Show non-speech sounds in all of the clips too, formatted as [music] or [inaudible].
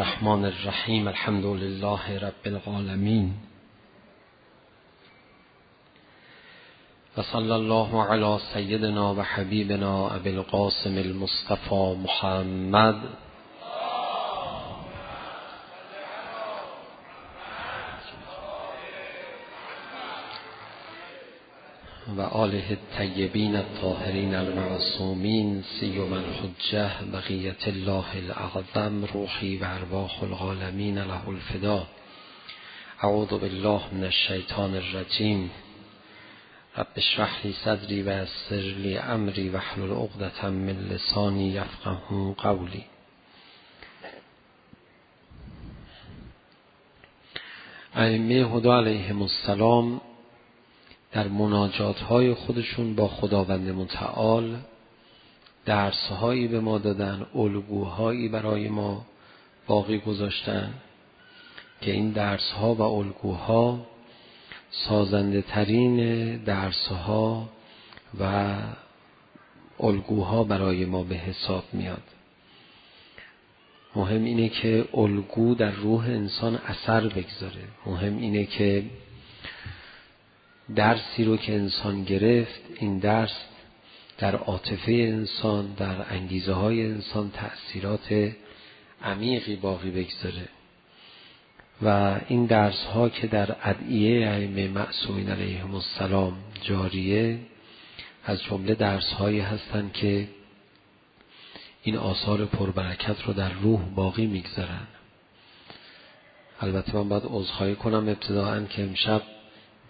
الرحمن الرحیم الحمد لله رب العالمین و صلی الله علی سیدنا و حبیبنا ابی القاسم المصطفى محمد و آله الطیبین الطاهرین المعصومین سیوم الحجه بقیت الله الاعظم روحی و ارواح العالمین له الفدا. اعوذ بالله من الشیطان الرجیم. رب اشرح لی صدری و یسر لی امری و حلل عقدة من لسانی یفقه قولی. ائمه هدا علیهم السلام در مناجات های خودشون با خداوند متعال درس هایی به ما دادن الگوهایی برای ما باقی گذاشتن که این درس ها و الگوها سازنده ترین درس ها و الگوها برای ما به حساب میاد. مهم اینه که الگو در روح انسان اثر بگذاره. مهم اینه که درسی رو که انسان گرفت این درس در عاطفه انسان در انگیزه های انسان تأثیرات عمیقی باقی بگذاره. و این درس ها که در ادعیه ائمه معصومین علیهم السلام جاریه از جمله درس هایی هستند که این آثار پربرکت رو در روح باقی می‌گذارن. البته من باید عذرخواهی کنم ابتداعا که امشب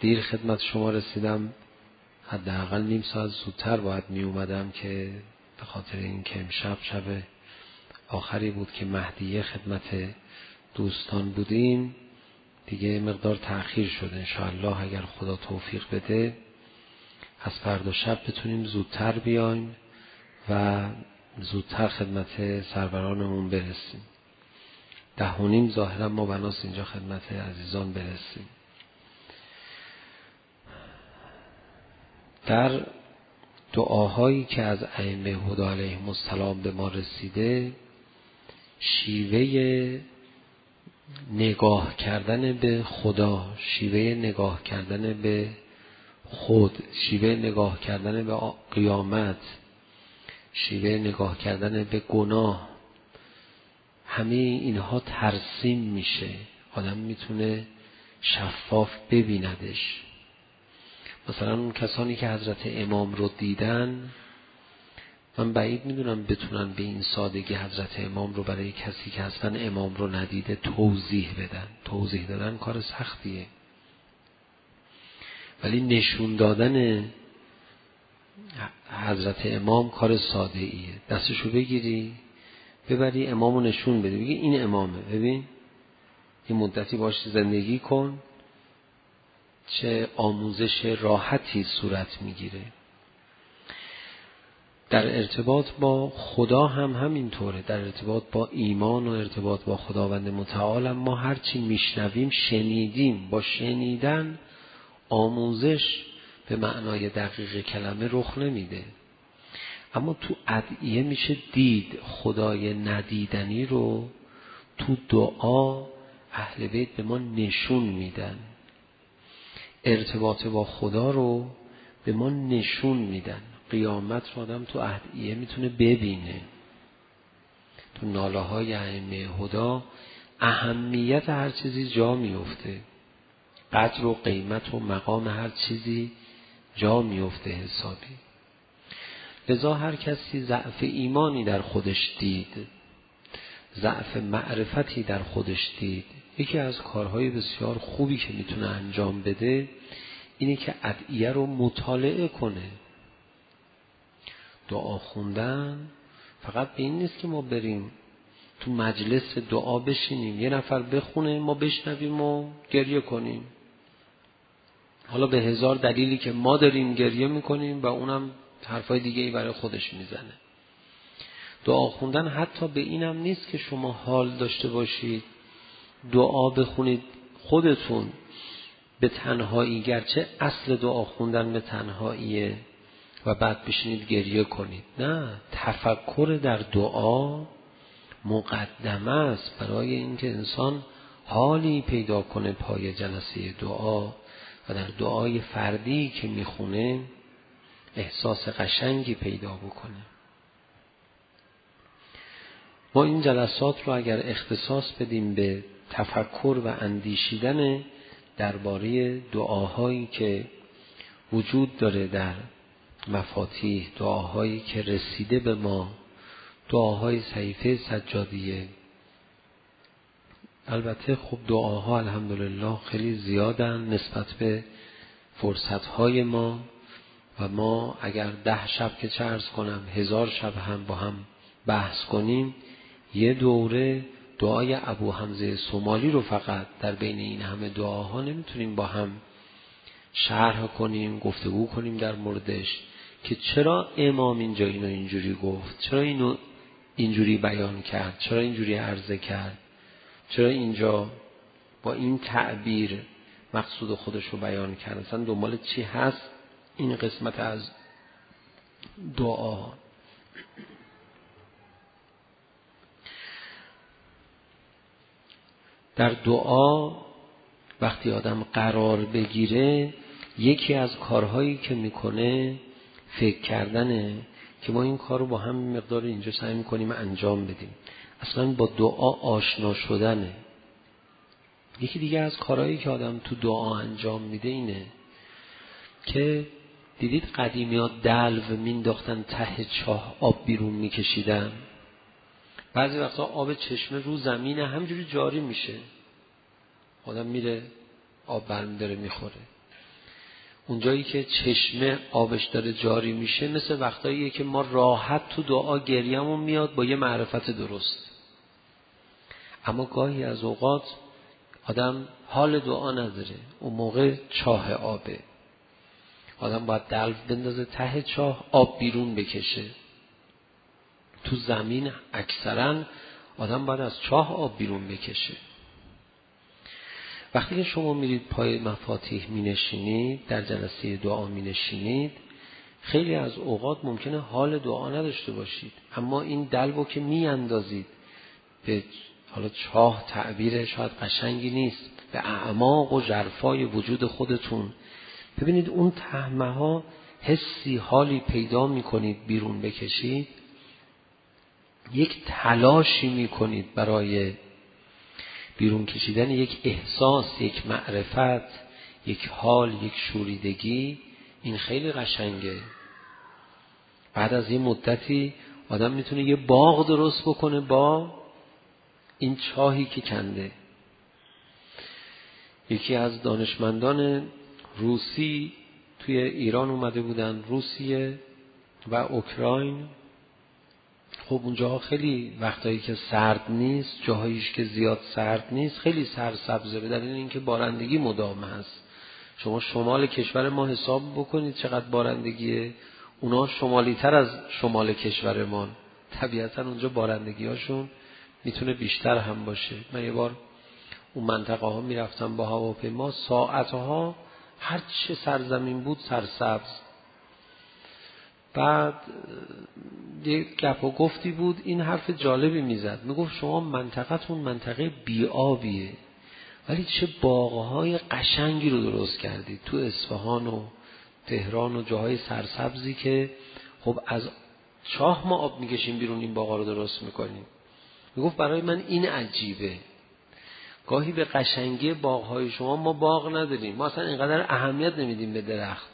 دیر خدمت شما رسیدم. حداقل نیم ساعت زودتر باید می اومدم که به خاطر این که امشب شب آخری بود که مهدیه خدمت دوستان بودیم دیگه مقدار تأخیر شد. انشاءالله اگر خدا توفیق بده از فردا شب بتونیم زودتر بیایم و زودتر خدمت سرورانمون برسیم. دهونیم ظاهرا ما بناس اینجا خدمت عزیزان برسیم. در دعاهایی که از ائمه هدا علیهم السلام به ما رسیده شیوه نگاه کردن به خدا شیوه نگاه کردن به خود شیوه نگاه کردن به قیامت شیوه نگاه کردن به گناه همه اینها ترسیم میشه. آدم می‌تونه شفاف ببیندش. مثلا اون کسانی که حضرت امام رو دیدن من بعید می‌دونم بتونن به این سادگی حضرت امام رو برای کسی که اصلا امام رو ندیده توضیح بدن. توضیح دادن کار سختیه. ولی نشون دادن حضرت امام کار ساده ایه دستشو بگیری ببری امامو نشون بده. بگی این امامه. ببین این مدتی باش زندگی کن. چه آموزش راحتی صورت می‌گیره. در ارتباط با خدا هم همینطوره. در ارتباط با ایمان و ارتباط با خداوند متعال ما هرچی میشنویم شنیدیم. با شنیدن آموزش به معنای دقیق کلمه رخ نمیده. اما تو ادعیه میشه دید خدای ندیدنی رو تو دعا اهل بیت به ما نشون میدن. ارتباط با خدا رو به ما نشون میدن. قیامت رو آدم تو اهدیه می‌تونه ببینه. تو ناله های ائمه هدا اهمیت هر چیزی جا میفته. قدر و قیمت و مقام هر چیزی جا میفته حسابی. لذا هر کسی ضعف ایمانی در خودش دید ضعف معرفتی در خودش دید یکی از کارهای بسیار خوبی که می‌تونه انجام بده اینه که ادعیه رو مطالعه کنه. دعا خوندن فقط به این نیست که ما بریم تو مجلس دعا بشینیم یه نفر بخونه ما بشنویم و گریه کنیم. حالا به هزار دلیلی که ما داریم گریه می‌کنیم و اونم حرفای دیگه ای برای خودش می‌زنه. دعا خوندن حتی به اینم نیست که شما حال داشته باشید. دعا بخونید خودتون به تنهایی گرچه اصل دعا خوندن به تنهاییه و بعد بشینید گریه کنید. نه تفکر در دعا مقدمه است. برای اینکه انسان حالی پیدا کنه پای جلسه دعا و در دعای فردی که می‌خونه احساس قشنگی پیدا بکنه. ما این جلسات رو اگر اختصاص بدیم به تفکر و اندیشیدن درباره دعاهایی که وجود داره در مفاتیح دعاهایی که رسیده به ما دعاهای صحیفه سجادیه. البته خب دعاها الحمدلله خیلی زیادن نسبت به فرصتهای ما و ما اگر ده شب که چرز کنم هزار شب هم با هم بحث کنیم یه دوره دعای ابو حمزه سومالی رو فقط در بین این همه دعاها نمی‌تونیم با هم شرح کنیم گفتگو کنیم در موردش که چرا امام اینجا اینو اینجوری گفت چرا اینو اینجوری بیان کرد چرا اینجوری عرضه کرد چرا اینجا با این تعبیر مقصود خودش رو بیان کرد. اصلا دنبال چی هست این قسمت از دعا در دعا وقتی آدم قرار بگیره یکی از کارهایی که می‌کنه فکر کردنه که ما این کار رو با هم مقدار اینجا سعی می‌کنیم انجام بدیم. اصلا با دعا آشنا شدنه. یکی دیگه از کارهایی که آدم تو دعا انجام میده اینه که دیدید قدیمی ها دلو مینداختن ته چاه آب بیرون میکشیدن؟ بعضی وقتا آب چشمه رو زمینه همجوری جاری میشه. آدم میره آب برمی داره می‌خوره. اونجایی که چشمه آبش داره جاری میشه مثل وقتاییه که ما راحت تو دعا گریمون میاد با یه معرفت درست. اما گاهی از اوقات آدم حال دعا نداره. اون موقع چاه آبه. آدم باید دلو بندازه ته چاه آب بیرون بکشه. تو زمین اکثرا آدم باید از چاه آب بیرون بکشه. وقتی که شما میرید پای مفاتیح می نشینید در جلسه دعا می نشینید خیلی از اوقات ممکنه حال دعا نداشته باشید. اما این دلبو که می اندازید به حالا چاه تعبیر شاید قشنگی نیست به اعماق و جرفای وجود خودتون. ببینید اون تهمه ها حسی حالی پیدا می کنید بیرون بکشید. یک تلاشی می کنید برای بیرون کشیدن یک احساس یک معرفت یک حال یک شوریدگی؟ این خیلی قشنگه. بعد از یه مدتی آدم می‌تونه یه باغ درست بکنه با این چاهی که کنده. یکی از دانشمندان روسی توی ایران اومده بودن روسیه و اوکراین. خب اونجا خیلی وقتایی که سرد نیست جاهاییش که زیاد سرد نیست خیلی سرسبزه به دلیل اینکه بارندگی مدام هست. شما شمال کشور ما حساب بکنید چقدر بارندگیه. اونا شمالی تر از شمال کشورمان طبیعتا اونجا بارندگی هاشون می‌تونه بیشتر هم باشه. من یه بار اون منطقه ها می‌رفتم با هواپیما. ساعتها هر چه سرزمین بود سرسبز. بعد یه گپ و گفتی بود این حرف جالبی می‌زد. می‌گفت شما منطقتون منطقه بیابیه ولی چه باغهای قشنگی رو درست کردید تو اصفهان و تهران و جاهای سرسبزی که خب از چاه ما آب می‌کشیم بیرون این باغها رو درست می‌کنیم. می‌گفت برای من این عجیبه. گاهی به قشنگی باغهای شما ما باغ نداریم. ما اصلا اینقدر اهمیت نمیدیم به درخت.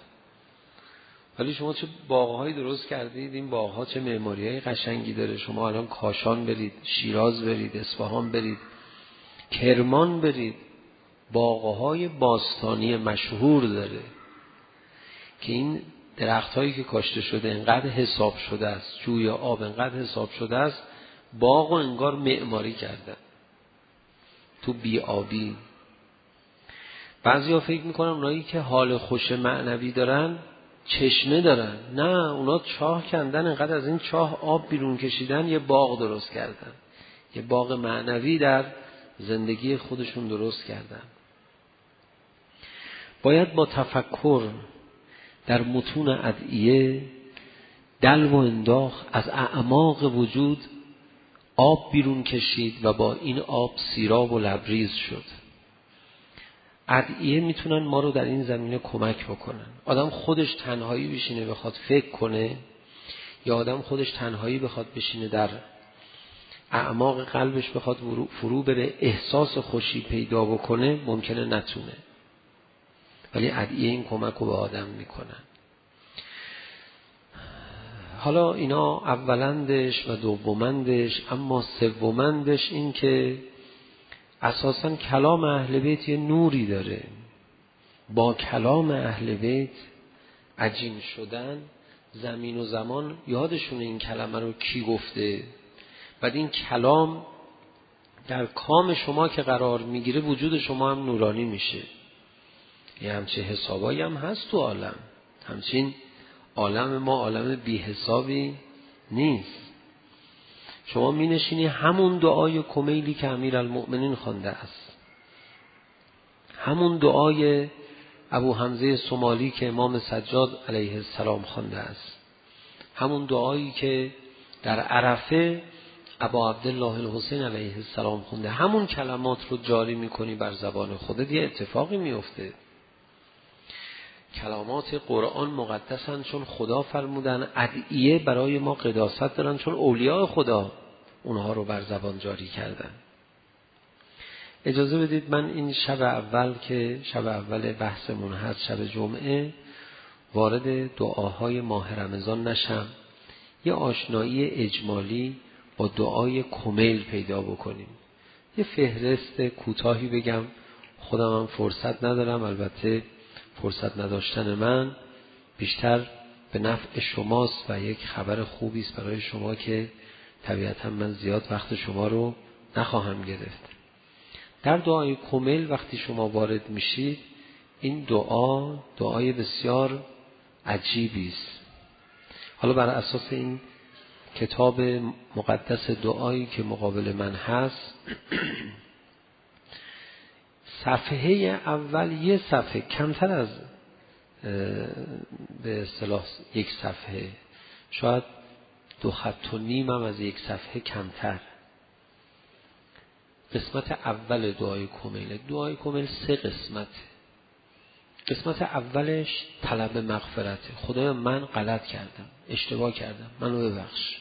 ولی شما چه باغهایی درست کردید؟ این باغها چه معماری های قشنگی داره؟ شما الان کاشان برید شیراز برید اصفهان برید کرمان برید. باغهای باستانی مشهور داره که این درخت هایی که کاشته شده انقدر حساب شده است جوی آب انقدر حساب شده است باغ و انگار معماری کردن تو بیابی بعضی ها فکر می‌کنن اونایی که حال خوش معنوی دارن چشمه دارن. نه اونا چاه کندن انقدر از این چاه آب بیرون کشیدن یه باغ درست کردن. یه باغ معنوی در زندگی خودشون درست کردن. باید با تفکر در متون ادعیه دل و انداخ از اعماق وجود آب بیرون کشید و با این آب سیراب و لبریز شد. ادعیه می‌تونن ما رو در این زمینه کمک بکنن. آدم خودش تنهایی بشینه بخواد فکر کنه یا آدم خودش تنهایی بخواد بشینه در اعماق قلبش بخواد فرو بره احساس خوشی پیدا بکنه ممکنه نتونه. ولی ادعیه این کمک رو به آدم می‌کنن. حالا اینا اولندش و دومندش اما سومندش این که اساسا کلام اهل بیت یه نوری داره. با کلام اهل بیت عجین شدن زمین و زمان یادشون این کلمه رو کی گفته؟ بعد این کلام در کام شما که قرار می‌گیره وجود شما هم نورانی میشه. یه همچه حسابایی هم هست تو عالم. همچین عالم ما عالم بی حسابی نیست. شما می نشینی همون دعای کمیلی که امیر المؤمنین خوانده است. همون دعای ابو حمزه سومالی که امام سجاد علیه السلام خوانده است. همون دعایی که در عرفه ابا عبدالله الحسین علیه السلام خونده. همون کلمات رو جاری می‌کنی بر زبان خودت. یه اتفاقی میفته کلمات قرآن مقدسن چون خدا فرمودن ادعیه برای ما قداست دارن چون اولیاء خدا اونها رو بر زبان جاری کردن. اجازه بدید من این شب اول که شب اول بحثمون هست شب جمعه وارد دعاهای ماه رمضان نشم. یه آشنایی اجمالی با دعای کمیل پیدا بکنیم. یه فهرست کوتاهی بگم. خودم هم فرصت ندارم البته فرصت نداشتن من بیشتر به نفع شماست و یک خبر خوبی است برای شما که طبیعتا من زیاد وقت شما رو نخواهم گرفت. در دعای کمیل وقتی شما وارد میشید این دعا دعای بسیار عجیبی است. حالا بر اساس این کتاب مقدس دعایی که مقابل من هست صفحه اول یه صفحه کمتر از به اصطلاح یک صفحه. شاید دو خط و نیم هم از یک صفحه کمتر. قسمت اول دعای کمیل. دعای کمیل سه قسمت قسمت اولش طلب مغفرته. خدایا من غلط کردم اشتباه کردم منو ببخش.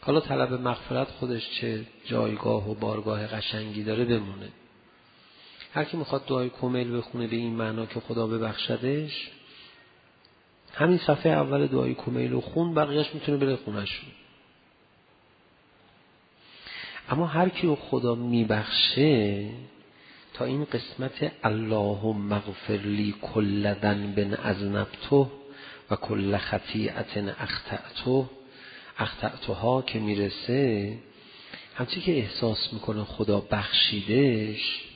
حالا طلب مغفرت خودش چه جایگاه و بارگاه قشنگی داره بمونه. هر کی می‌خواد دعای کمیل بخونه به این معنا که خدا ببخشدش همین صفحه اول دعای کمیل و خون بقیهش می‌تونه بره خونش. اما هر کی رو خدا میبخشه تا این قسمت اللهم مغفر لی کل ذنب اذنبته و کل خطیعت اخطأته اخطأتها که می‌رسه همچی که احساس می‌کنه خدا بخشیدش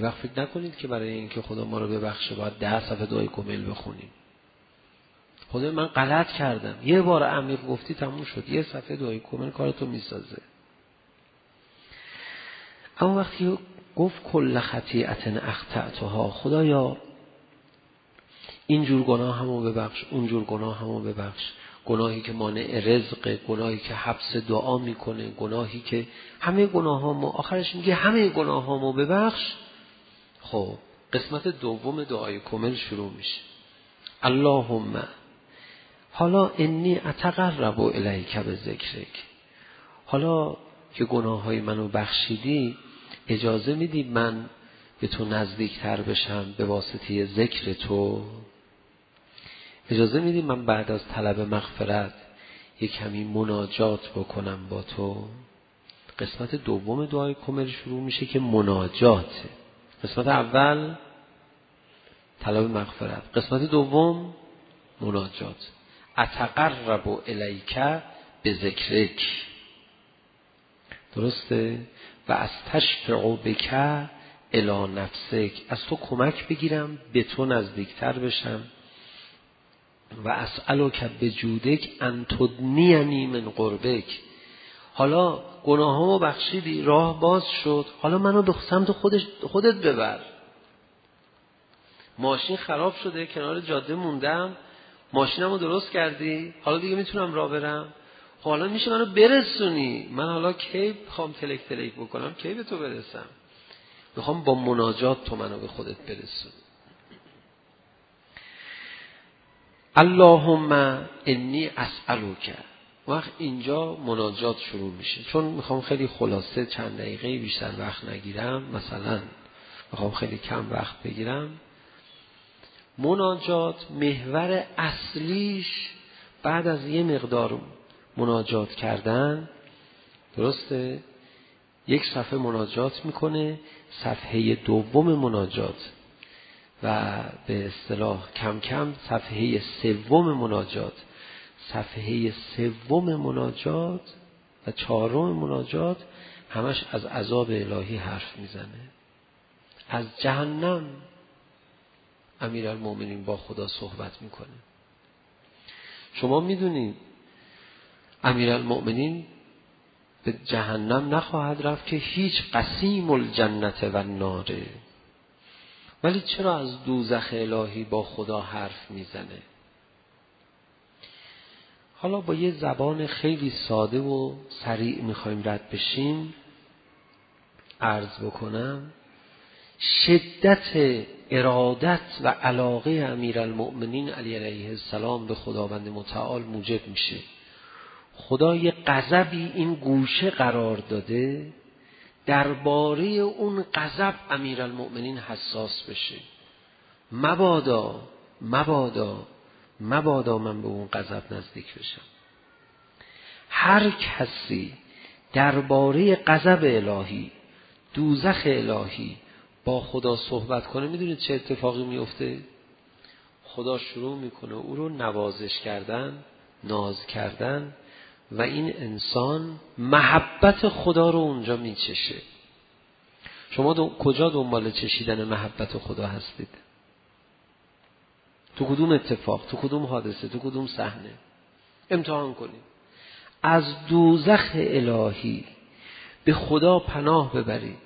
یه وقت فکر نکنید که برای اینکه خدا ما رو ببخشه باید ده صفحه دعای کمیل بخونیم. خدا من غلط کردم. یه بار عمیق گفتی تموم شد. یه صفحه دعای کمیل کارتو می‌سازه. اما وقتی گفت کل خطیعت اختعتها خدایا اینجور گناه همو ببخش اونجور گناه همو ببخش. گناهی که مانع رزق گناهی که حبس دعا می‌کنه گناهی که همه گناه هامو آخرش میگه همه گناه هامو ببخش. خب قسمت دوم دعای کمل شروع میشه. اللهم حالا انی اتقرب الیک به ذکرک حالا که گناه های منو بخشیدی اجازه میدی من به تو نزدیکتر بشم به واسطه ذکر تو؟ اجازه میدی من بعد از طلب مغفرت یک کمی مناجات بکنم با تو؟ قسمت دوم دعای کمر شروع میشه که مناجاته قسمت اول طلب مغفرت. قسمت دوم مناجات. اتقرب الیک به ذکرک. درسته؟ و از تشفع بک الا نفسک. از تو کمک بگیرم به تو نزدیکتر بشم. و اسالو که به جودک انتدنیمی من قربک. حالا گناهامو بخشیدی راه باز شد. حالا منو به سمت خودش خودت ببر. ماشین خراب شده کنار جاده موندم. ماشینمو درست کردی؟ حالا دیگه می‌تونم راه برم؟ خب حالا میشه منو برسونی. من حالا کی خوام تلک تلک بکنم؟ کی به تو برسم؟ می‌خوام با مناجات تو منو به خودت برسون. اللهم انی اسالک وقت اینجا مناجات شروع میشه. چون می‌خوام خیلی خلاصه چند دقیقه بیشتر وقت نگیرم. مثلا می‌خوام خیلی کم وقت بگیرم. مناجات محور اصلیش بعد از یه مقدار مناجات کردن درسته؟ یک صفحه مناجات می‌کنه صفحه دوم مناجات و به اصطلاح کم کم صفحه سوم مناجات. صفحه سوم مناجات و چهارم مناجات همش از عذاب الهی حرف می‌زنه. از جهنم امیر المومنین با خدا صحبت می‌کنه. شما می‌دونید امیر المؤمنین به جهنم نخواهد رفت که هیچ قسیم الجنت و ناره ولی چرا از دوزخ الهی با خدا حرف می‌زنه؟ حالا با یه زبان خیلی ساده و سریع می‌خوایم رد بشیم عرض بکنم. شدت ارادت و علاقه امیر المؤمنین علی علیه السلام به خداوند متعال موجب میشه. خدا یه غضبی این گوشه قرار داده درباره اون غضب امیرالمؤمنین حساس بشه. مبادا مبادا مبادا من به اون غضب نزدیک بشم. هر کسی درباره غضب الهی دوزخ الهی با خدا صحبت کنه می‌دونید چه اتفاقی میفته خدا شروع می‌کنه او رو نوازش کردن ناز کردن و این انسان محبت خدا رو اونجا میچشه. شما دو... کجا دنبال چشیدن محبت خدا هستید؟ تو کدوم اتفاق تو کدوم حادثه تو کدوم صحنه. امتحان کنید از دوزخ الهی به خدا پناه ببرید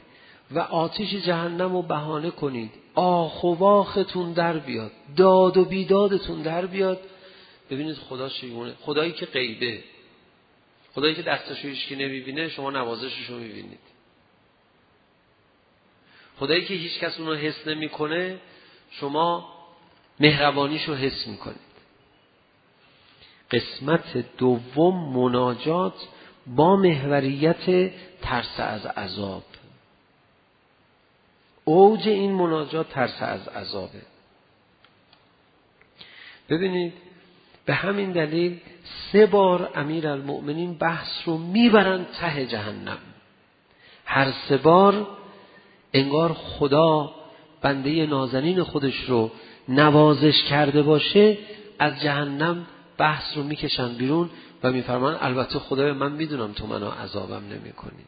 و آتش جهنم رو بهانه کنید. آخ و واختون در بیاد داد و بیدادتون در بیاد. ببینید خدا چگونه خدایی که غیبه. خدایی که دستشو هیچکی نمی‌بینه شما نوازشش رو می‌بینید. خدایی که هیچ کس اونو حس نمی‌کنه شما مهربانیش رو حس می‌کنید. قسمت دوم مناجات با محوریت ترس از عذاب. اوج این مناجات ترس از عذابه. ببینید به همین دلیل سه بار امیر المؤمنین بحث رو می‌برن ته جهنم. هر سه بار انگار خدا بنده نازنین خودش رو نوازش کرده باشه از جهنم بحث رو می‌کشن بیرون و میفرمان البته خدای من می‌دونم تو منو عذابم نمی کنی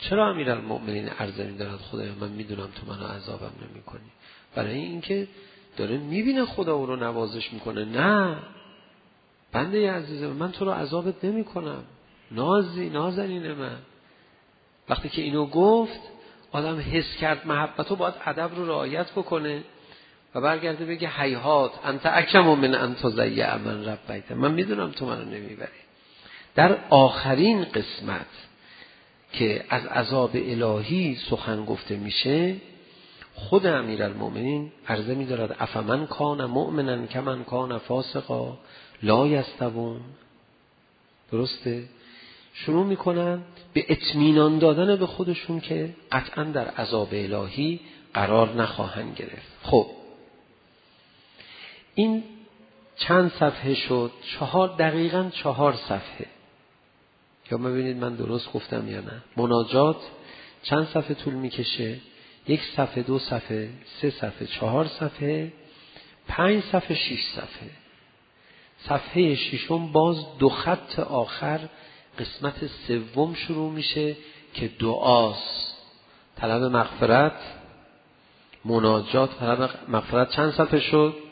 چرا امیر المؤمنین عرضه دارد خدای من می‌دونم تو منو عذابم نمی کنی برای اینکه داره می‌بینه خدا او رو نوازش می‌کنه. نه. بنده عزیزم من تو رو عذابت نمی کنم نازی نازنین من. وقتی که اینو گفت آدم حس کرد محبت رو باید ادب رو رعایت بکنه. و برگرده بگه حیحات انت اکم من انت زیع من رب من می‌دونم تو منو نمی‌بری. در آخرین قسمت که از عذاب الهی سخن گفته میشه خود امیر المؤمنین عرضه میدارد افمن کان مؤمنن کمن کان فاسقا لا یستوون. درسته؟ شروع می‌کنن به اطمینان دادن به خودشون که قطعا در عذاب الهی قرار نخواهند گرفت. خب این چند صفحه شد؟ چهار دقیقا چهار صفحه. یا ببینید من درست گفتم یا نه. مناجات چند صفحه طول می‌کشه؟ یک صفحه دو صفحه سه صفحه چهار صفحه پنج صفحه شیش صفحه. صفحه ششم باز دو خط آخر قسمت سوم شروع میشه که دعاست. طلب مغفرت مناجات طلب مغفرت چند صفحه شد؟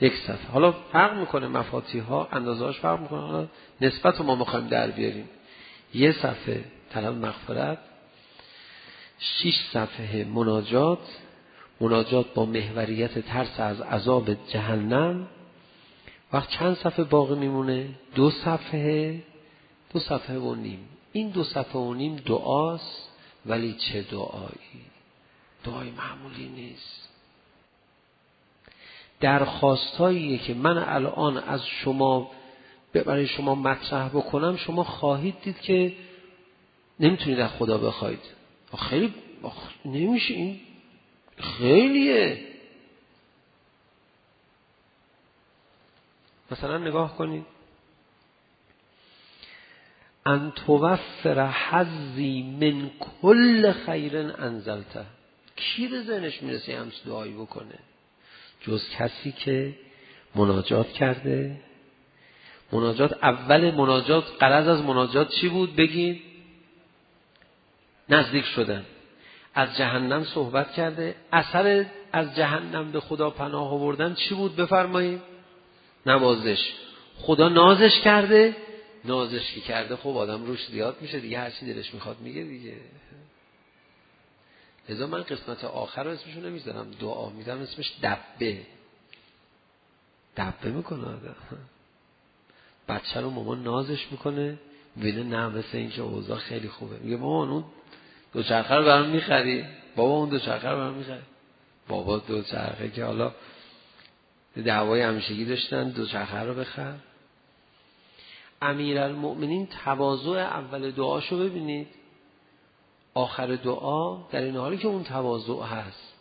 یک صفحه حالا فرق می‌کنه مفاتی ها اندازه هاش فرق می‌کنه. حالا نسبت رو ما می‌خوایم در بیاریم. یه صفحه طلب مغفرت شش صفحه مناجات مناجات با محوریت ترس از عذاب جهنم. وقت چند صفحه باقی میمونه؟ دو صفحه دو صفحه و نیم. این دو صفحه و نیم دعاست ولی چه دعایی؟ دعای معمولی نیست. درخواستاییه که من الان از شما برای شما مطرح بکنم شما خواهید دید که نمی‌تونید از خدا بخواید خیلی نمیشه این. خیلیه. مثلا نگاه کنید. ان توفر حزی من کل خیر انزلته. کی به ذهنش می‌رسه همچه دعایی بکنه؟ جز کسی که مناجات کرده. مناجات اول مناجات قرض از مناجات چی بود؟ بگید نزدیک شدن. از جهنم صحبت کرده. اثر از جهنم به خدا پناه آوردن چی بود؟ بفرمایید. نوازش. خدا نازش کرده. نازش کرده. خب آدم روش زیاد میشه دیگه. هر چی دلش می‌خواد میگه دیگه. لذا من قسمت آخر رو اسمشو نمی‌ذارم. دعا می‌ذارم اسمش دبه. دبه می‌کنه آدم. بچه رو مامان نازش می‌کنه. بینه نه مثل اینکه اوضاع خیلی خوبه. میگه مامان اون دو چرخه رو برام می‌خری؟ بابا اون دو چرخه رو برام می‌خری؟ بابا دو چرخه که حالا دعوای همیشگی داشتن دو چرخه رو بخر. امیر المؤمنین تواضع اول دعاشو ببینید. آخر دعا در این حالی که اون تواضع هست.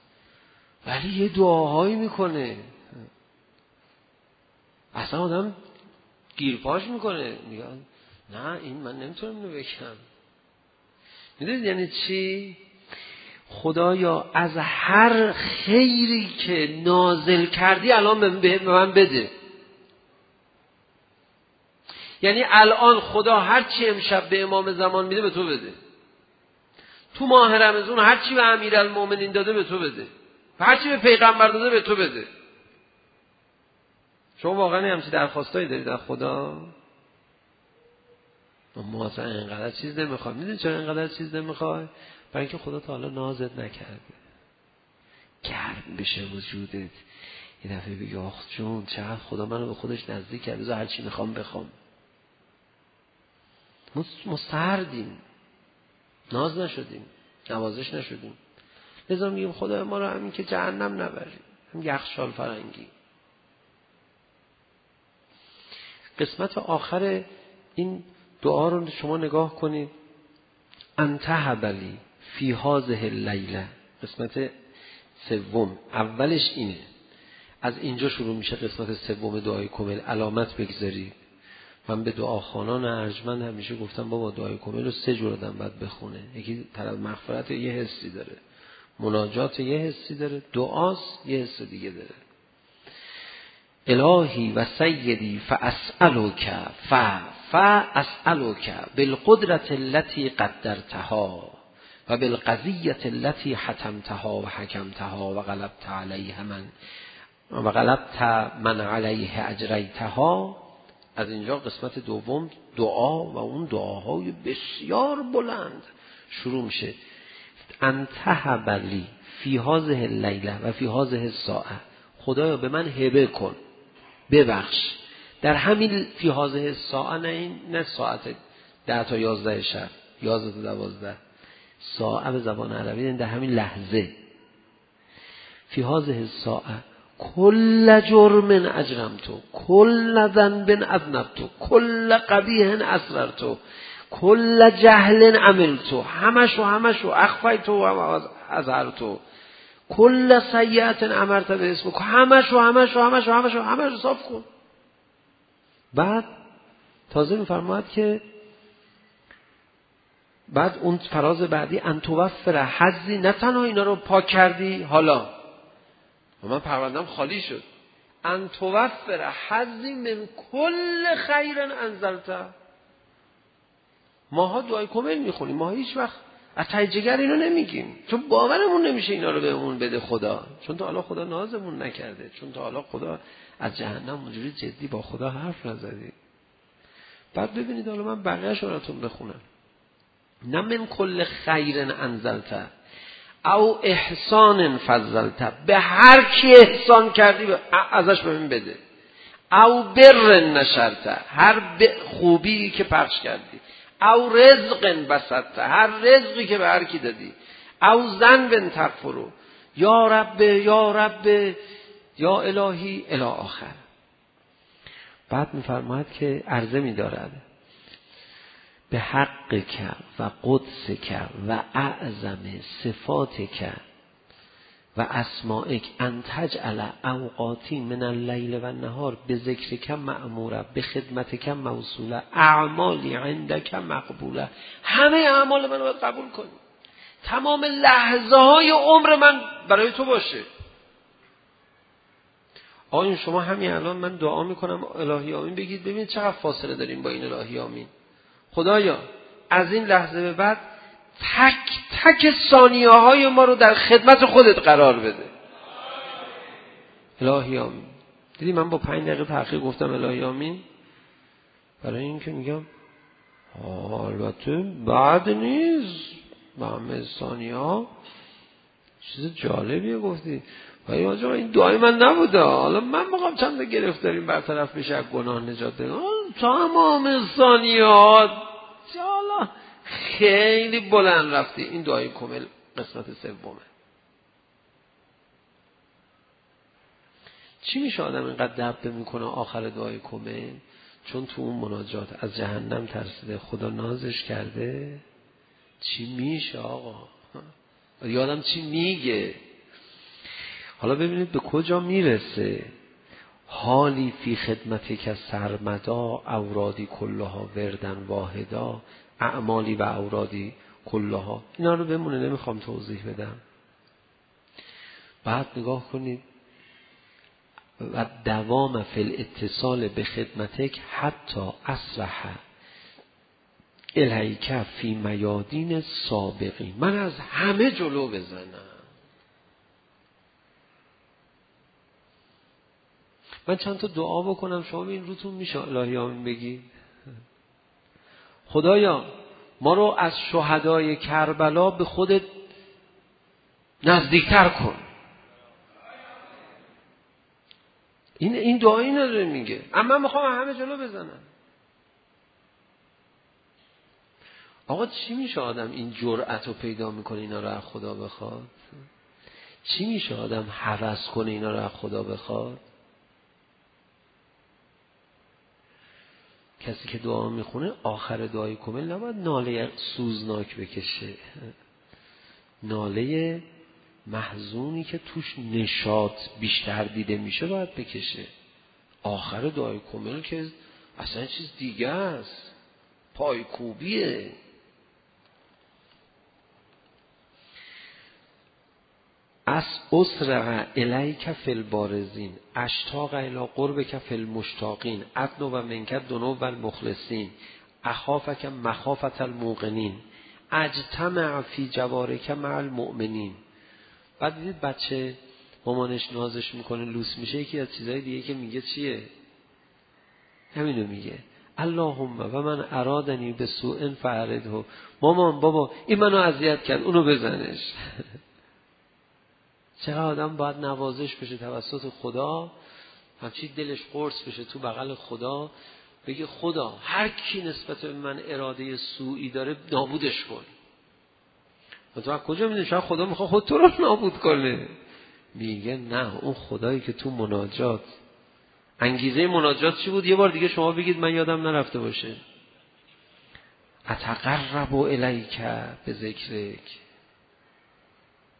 ولی یه دعاهایی می‌کنه. اصلا آدم گیرپاش می‌کنه. میگه نه این من نمی‌تونم اینو بکم می‌دونید یعنی چی؟ خدایا از هر خیری که نازل کردی الان به من بده. یعنی الان خدا هر چی امشب به امام زمان میده به تو بده. تو ماه رمزون هر چی به امیرالمومنین داده به تو بده. هر چی به پیغمبر داده به تو بده. شما واقعا همچی درخواستایی دارید از خدا؟ ما اصلا اینقدر چیز نمی‌خواد می‌دونی چرا اینقدر چیز نمی‌خواد برای اینکه خدا تا حالا نازت نکرده. گرم بشه وجودت. یه دفعه بگی آخ جون چقدر خدا منو به خودش نزدیک کرده. هر چی می‌خوام بخوام. ما سردیم. ناز نشدیم. نوازش نشدیم. لذا میگیم خدا ما رو همین که جهنم نبریم. هم یخشال فرنگی. قسمت آخر این دعا رو شما نگاه کنید. انتهبلی فی هازه لیله قسمت سوم. اولش اینه. از اینجا شروع میشه قسمت سوم دعای کمل علامت بگذارید. من به دعاخانان ارجمند همیشه گفتم بابا دعای کمل رو سه جور آدم باید بخونه. یکی طلب مغفرت یه حسی داره. مناجات یه حسی داره. دعاست یه حس دیگه داره. الهی و سیدی فاسالک ف فاسالک بالقدرت التي قدرتها و بالقضیت التي حتمتها و حکمتها و غلبت علیه من و غلبت من علیه اجریتها. از اینجا قسمت دوم دعا و اون دعاهای بسیار بلند شروع میشه. انتها بلی فی هازه لیله و فی هازه ساعه خدایا به من هبه کن. ببخش. در همین فی هازه ساعه نه این نه ساعت ده تا یازده شب. یازده تا دوازده. ساعه به زبان عربی در همین لحظه. فی هازه ساعه کل جرم تو کل ذنب تو کل قبیه اسرر تو کل جهل عمل تو همشو همشو اخفای تو و ازهر تو کل سیعت امرت به اسم همشو همشو همشو همشو همشو صاف کن. بعد تازه میفرماید که بعد اون فراز بعدی انتوفر حزی نه تنها اینا رو پاک کردی حالا و من پروندم خالی شد. ان توفر حزی من کل خیر انزلته ماها دعای کمل می‌خونیم ما هیچ وقت از جگر اینو نمیگیم. چون باورمون نمیشه اینا رو بهمون بده خدا. چون تا حالا خدا نازمون نکرده. چون تا حالا خدا از جهنم اونجوری جدی با خدا حرف نزدی بعد ببینید حالا من بقیه شوراتون بخونم. نه من کل خیر انزلته او احسان فضلت. به هر کی احسان کردی ازش به من بده. او بر نشرته هر خوبی که پخش کردی. او رزق بسطته هر رزقی که به هر کی دادی. او زن بن تغفرو. یا رب یا رب یا الهی الی آخر. بعد میفرماید که عرضه میدارد. به حق کرد و قدس کرد و اعظم صفات کرد و اسمائک ان تجعل اوقاتی من اللیل و نهار به ذکر کم معموره به خدمت کم موصوله اعمالی عندک مقبوله. همه اعمال من باید قبول کنی. تمام لحظه های عمر من برای تو باشه. آیا شما همین الان من دعا می‌کنم الهی آمین بگید. ببینید چقدر فاصله داریم با این الهی آمین خدایا از این لحظه به بعد تک تک ثانیه های ما رو در خدمت خودت قرار بده. الهی آمین. دیدی من با پنج دقیقه تحقیق گفتم الهی آمین؟ برای اینکه میگم البته بعد نیست. به همه ثانیه ها چیز جالبیه گفتی. ولی آجا این دعای من نبوده. حالا من می‌خوام چند گرفتاریم برطرف بشه از گناه نجات. تمام ثانیات حالا خیلی بلند رفتی. این دعای کمل قسمت سومه. چی میشه آدم اینقدر دبه می‌کنه آخر دعای کمل چون تو اون مناجات از جهنم ترسیده خدا نازش کرده. چی میشه آقا؟ یادم چی میگه؟ حالا ببینید به کجا می‌رسه. حالی فی خدمتی که سرمدا اورادی کلها وردن واحدا اعمالی و اورادی کلها اینا رو بمونه نمی‌خوام توضیح بدم. بعد نگاه کنید. و دوام فی اتصال به خدمتک حتی اصلحه الهیکه فی میادین سابقی من از همه جلو بزنم. من چند تا دعا بکنم شما این روتون میشه الهی آمین بگی. خدایا ما رو از شهدای کربلا به خودت نزدیکتر کن. این این دعایی نداره میگه. اما می‌خوام همه جلو بزنم. آقا چی میشه آدم این جرأت رو پیدا می‌کنه اینا رو از خدا بخواد؟ چی میشه آدم حوض کنه اینا رو از خدا بخواد؟ کسی که دعا می‌خونه آخر دعای کمل نباید ناله سوزناک بکشه. ناله محزونی که توش نشاط بیشتر دیده میشه باید بکشه. آخر دعای کمل که اصلا چیز دیگه است. پایکوبیه. از اسرع الیک فل بارزین اشتاق الى قربک فل مشتاقین ادنو و منکت دنو و المخلصین اخافک مخافت الموقنین اجتمع فی جوارک مع المؤمنین. بعد دیدید بچه مامانش نازش می‌کنه لوس میشه یکی از چیزهای دیگه که میگه چیه؟ همینو میگه. اللهم و من ارادنی به سوء فعرده مامان بابا این منو اذیت کرد اونو بزنش. چقدر آدم باید نوازش بشه توسط خدا همچی دلش قرص بشه تو بغل خدا بگه خدا هر کی نسبت به من اراده سوئی داره نابودش کن. و تو کجا می‌دونی؟ شاید خدا می‌خواد خود تو رو نابود کنه. میگه نه اون خدایی که تو مناجات انگیزه مناجات چی بود؟ یه بار دیگه شما بگید من یادم نرفته باشه. اتقرب الیک به ذکرک.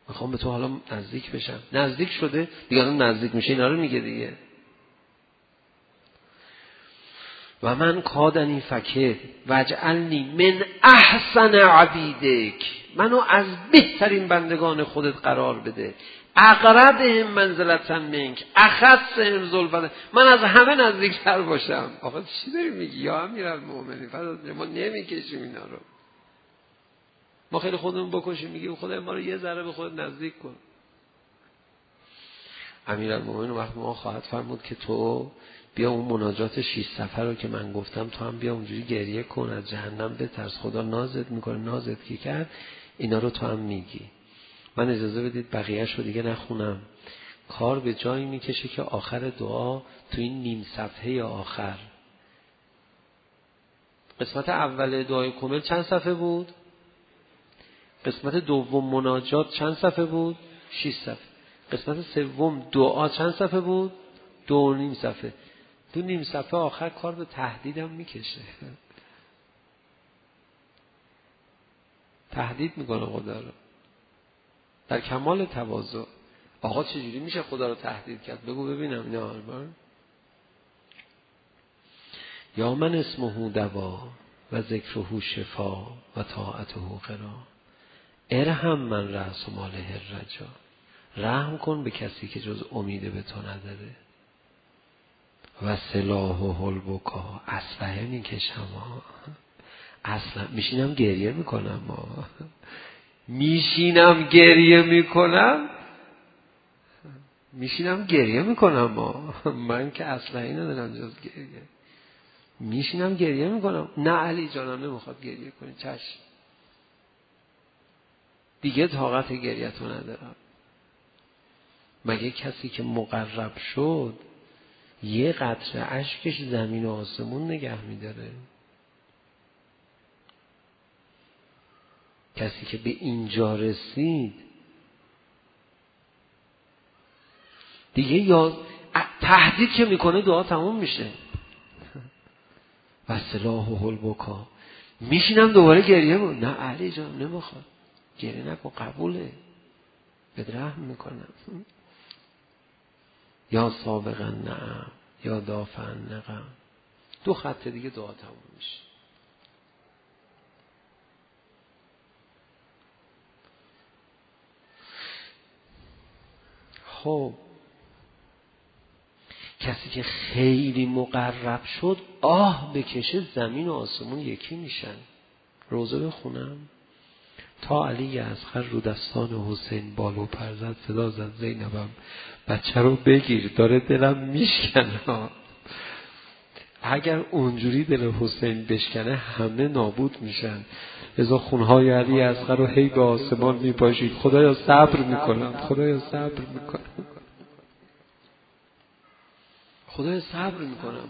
می‌خوام به تو حالا نزدیک بشم. نزدیک شده؟ دیگه نزدیک میشه. اینا رو میگه دیگه. و من کادنی فکه وجعلنی من احسن عبیدک. منو از بهترین بندگان خودت قرار بده. اقرب منزلتا منک. اخص هم زلفت. من از همه نزدیکتر باشم. آقا چی داری میگی؟ یا امیر المؤمنین ما نمی‌کشیم اینا رو. ما خیلی خودمون بکشیم میگیم خدا ما رو یه ذره به خود نزدیک کن. امیرالمومنین وقت ما خواهد فرمود که تو بیا اون مناجات شیش سفر رو که من گفتم تو هم بیا اونجوری گریه کن از جهنم به ترس خدا نازت می‌کنه نازت کی کرد؟ اینا رو تو هم میگی. من اجازه بدید بقیهش رو دیگه نخونم. کار به جایی می‌کشه که آخر دعا تو این نیم صفحه آخر. قسمت اول دعای کمل چند صفحه بود؟ قسمت دوم مناجات چند صفحه بود؟ 6 صفحه. قسمت سوم دعا چند صفحه بود؟ دو نیم صفحه. تو نیم صفحه آخر کار به تهدیدم می‌کشه. تهدید می‌کنه خدا رو. در کمال تواضع. آقا چجوری میشه خدا رو تهدید کرد؟ بگو ببینم اینا یا من اسمه دوا و ذکره شفا و طاعته قرا. ارهم من رأس و ماله رجا رحم کن به کسی که جز امید به تو نداره. و سلاح و حل بکا اسلحه می‌کشم اصلا میشینم گریه می‌کنم ما میشینم گریه می‌کنم. میشینم گریه می‌کنم ما من که اصلا ندارم جز گریه. میشینم گریه می‌کنم. نه علی جانم نمی‌خواد گریه کنی چشم. دیگه طاقت گریه تو ندارم. مگه کسی که مقرب شد یه قطره اشکش زمین و آسمون نگه میداره؟ کسی که به اینجا رسید دیگه یا تهدید که می‌کنه دعا تموم میشه. [laughs] و سلاح و حل بکا میشینم دوباره گریه بود نه علی جان نمی‌خواد. گریه نکن قبوله. به رحم می‌کنم. یا سابقا نعم یا دافعا نقم. دو خط دیگه دعا تموم میشه. خب. کسی که خیلی مقرب شد آه بکشه زمین و آسمون یکی میشن. روزه بخونم. تا علی اصغر رو دستان حسین بالو پرزد صدا زد زینبم بچه رو بگیر داره دلم میشکنه. اگر اونجوری دل حسین بشکنه همه نابود میشن. ازا خونهای علی اصغر رو هی به آسمان میپاشید. خدایا صبر می‌کنم خدایا صبر می‌کنم. خدایا صبر می‌کنم.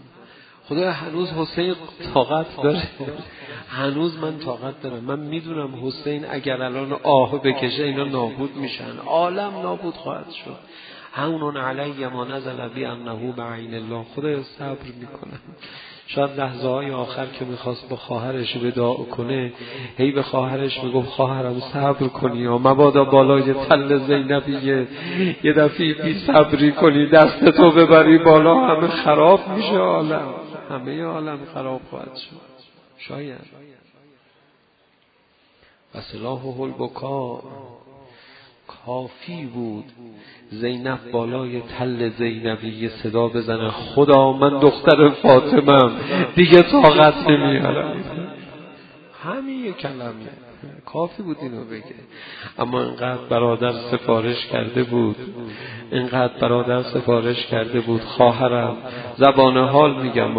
خدا هنوز حسین طاقت داره. هنوز من طاقت دارم. من می‌دونم حسین اگر الان آه بکشه اینا نابود میشن. عالم نابود خواهد شد. همون علی ما نزل بی انه بعین الله. خدا صبر می‌کنم. شاید لحظه های آخر که می‌خواست با خواهرش وداع کنه هی به خواهرش می‌گفت خواهرم صبر کنی یا مبادا بالای تل زینبیه. یه دفعه بی صبری کنی دست تو ببری بالا همه خراب میشه عالم. همه عالم خراب خواهد شد. شاید. و سلاح و کافی بود. زینب بالای تل زینبی صدا بزنه. خدا من دختر فاطمم دیگه طاقت نمیارم. همین کلمه. کافی بود اینو بگه. اما اینقدر برادر سفارش کرده بود. اینقدر برادر سفارش کرده بود. خواهرم زبان حال میگم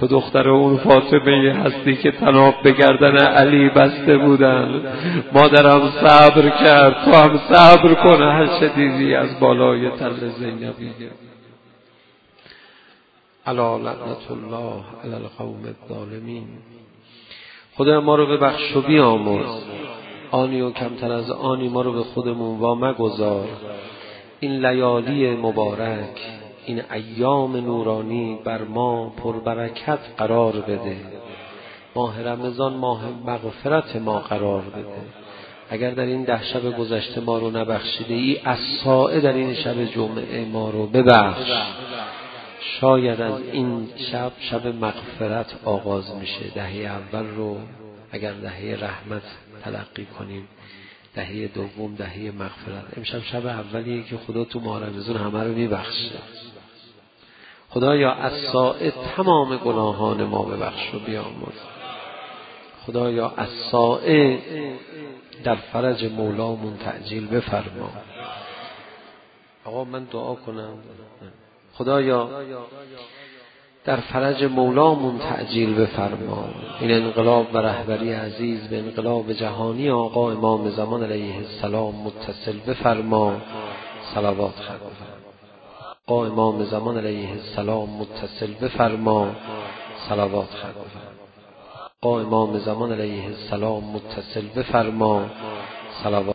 تو دختر اون فاطمه هستی که تناب به گردن علی بسته بودن. مادرم صبر کرد. تو هم صبر کنه هر شدیدی از بالای تل زینبی. علا لعنت الله علی القوم الظالمین. خدا ما رو ببخش و بیامرز. آنی و کمتر از آنی ما رو به خودمون وا مگذار. این لیالی مبارک این ایام نورانی بر ما پربرکت قرار بده. ماه رمضان ماه مغفرت ما قرار بده. اگر در این ده شب گذشته ما رو نبخشیده ای از در این شب جمعه ما رو ببخش. شاید از این شب شب مغفرت آغاز میشه. دهه اول رو اگر دهه رحمت تلقی کنیم دهه دوم دهه مغفرت. امشب شب اولیه که خدا تو ماه همه رو میبخشه. خدایا از ساعت تمام گناهان ما ببخش و بیامرز. خدایا از ساعت در فرج مولامون تعجیل بفرما. آقا من دعا کنم. خدایا در فرج مولامون تعجیل بفرما این انقلاب و رهبری عزیز به انقلاب جهانی آقا امام زمان علیه السلام متصل بفرما صلوات خدا با امام زمان علیه السلام متصل بفرما صلوات بفرما با امام زمان علیه السلام متصل بفرما صلوات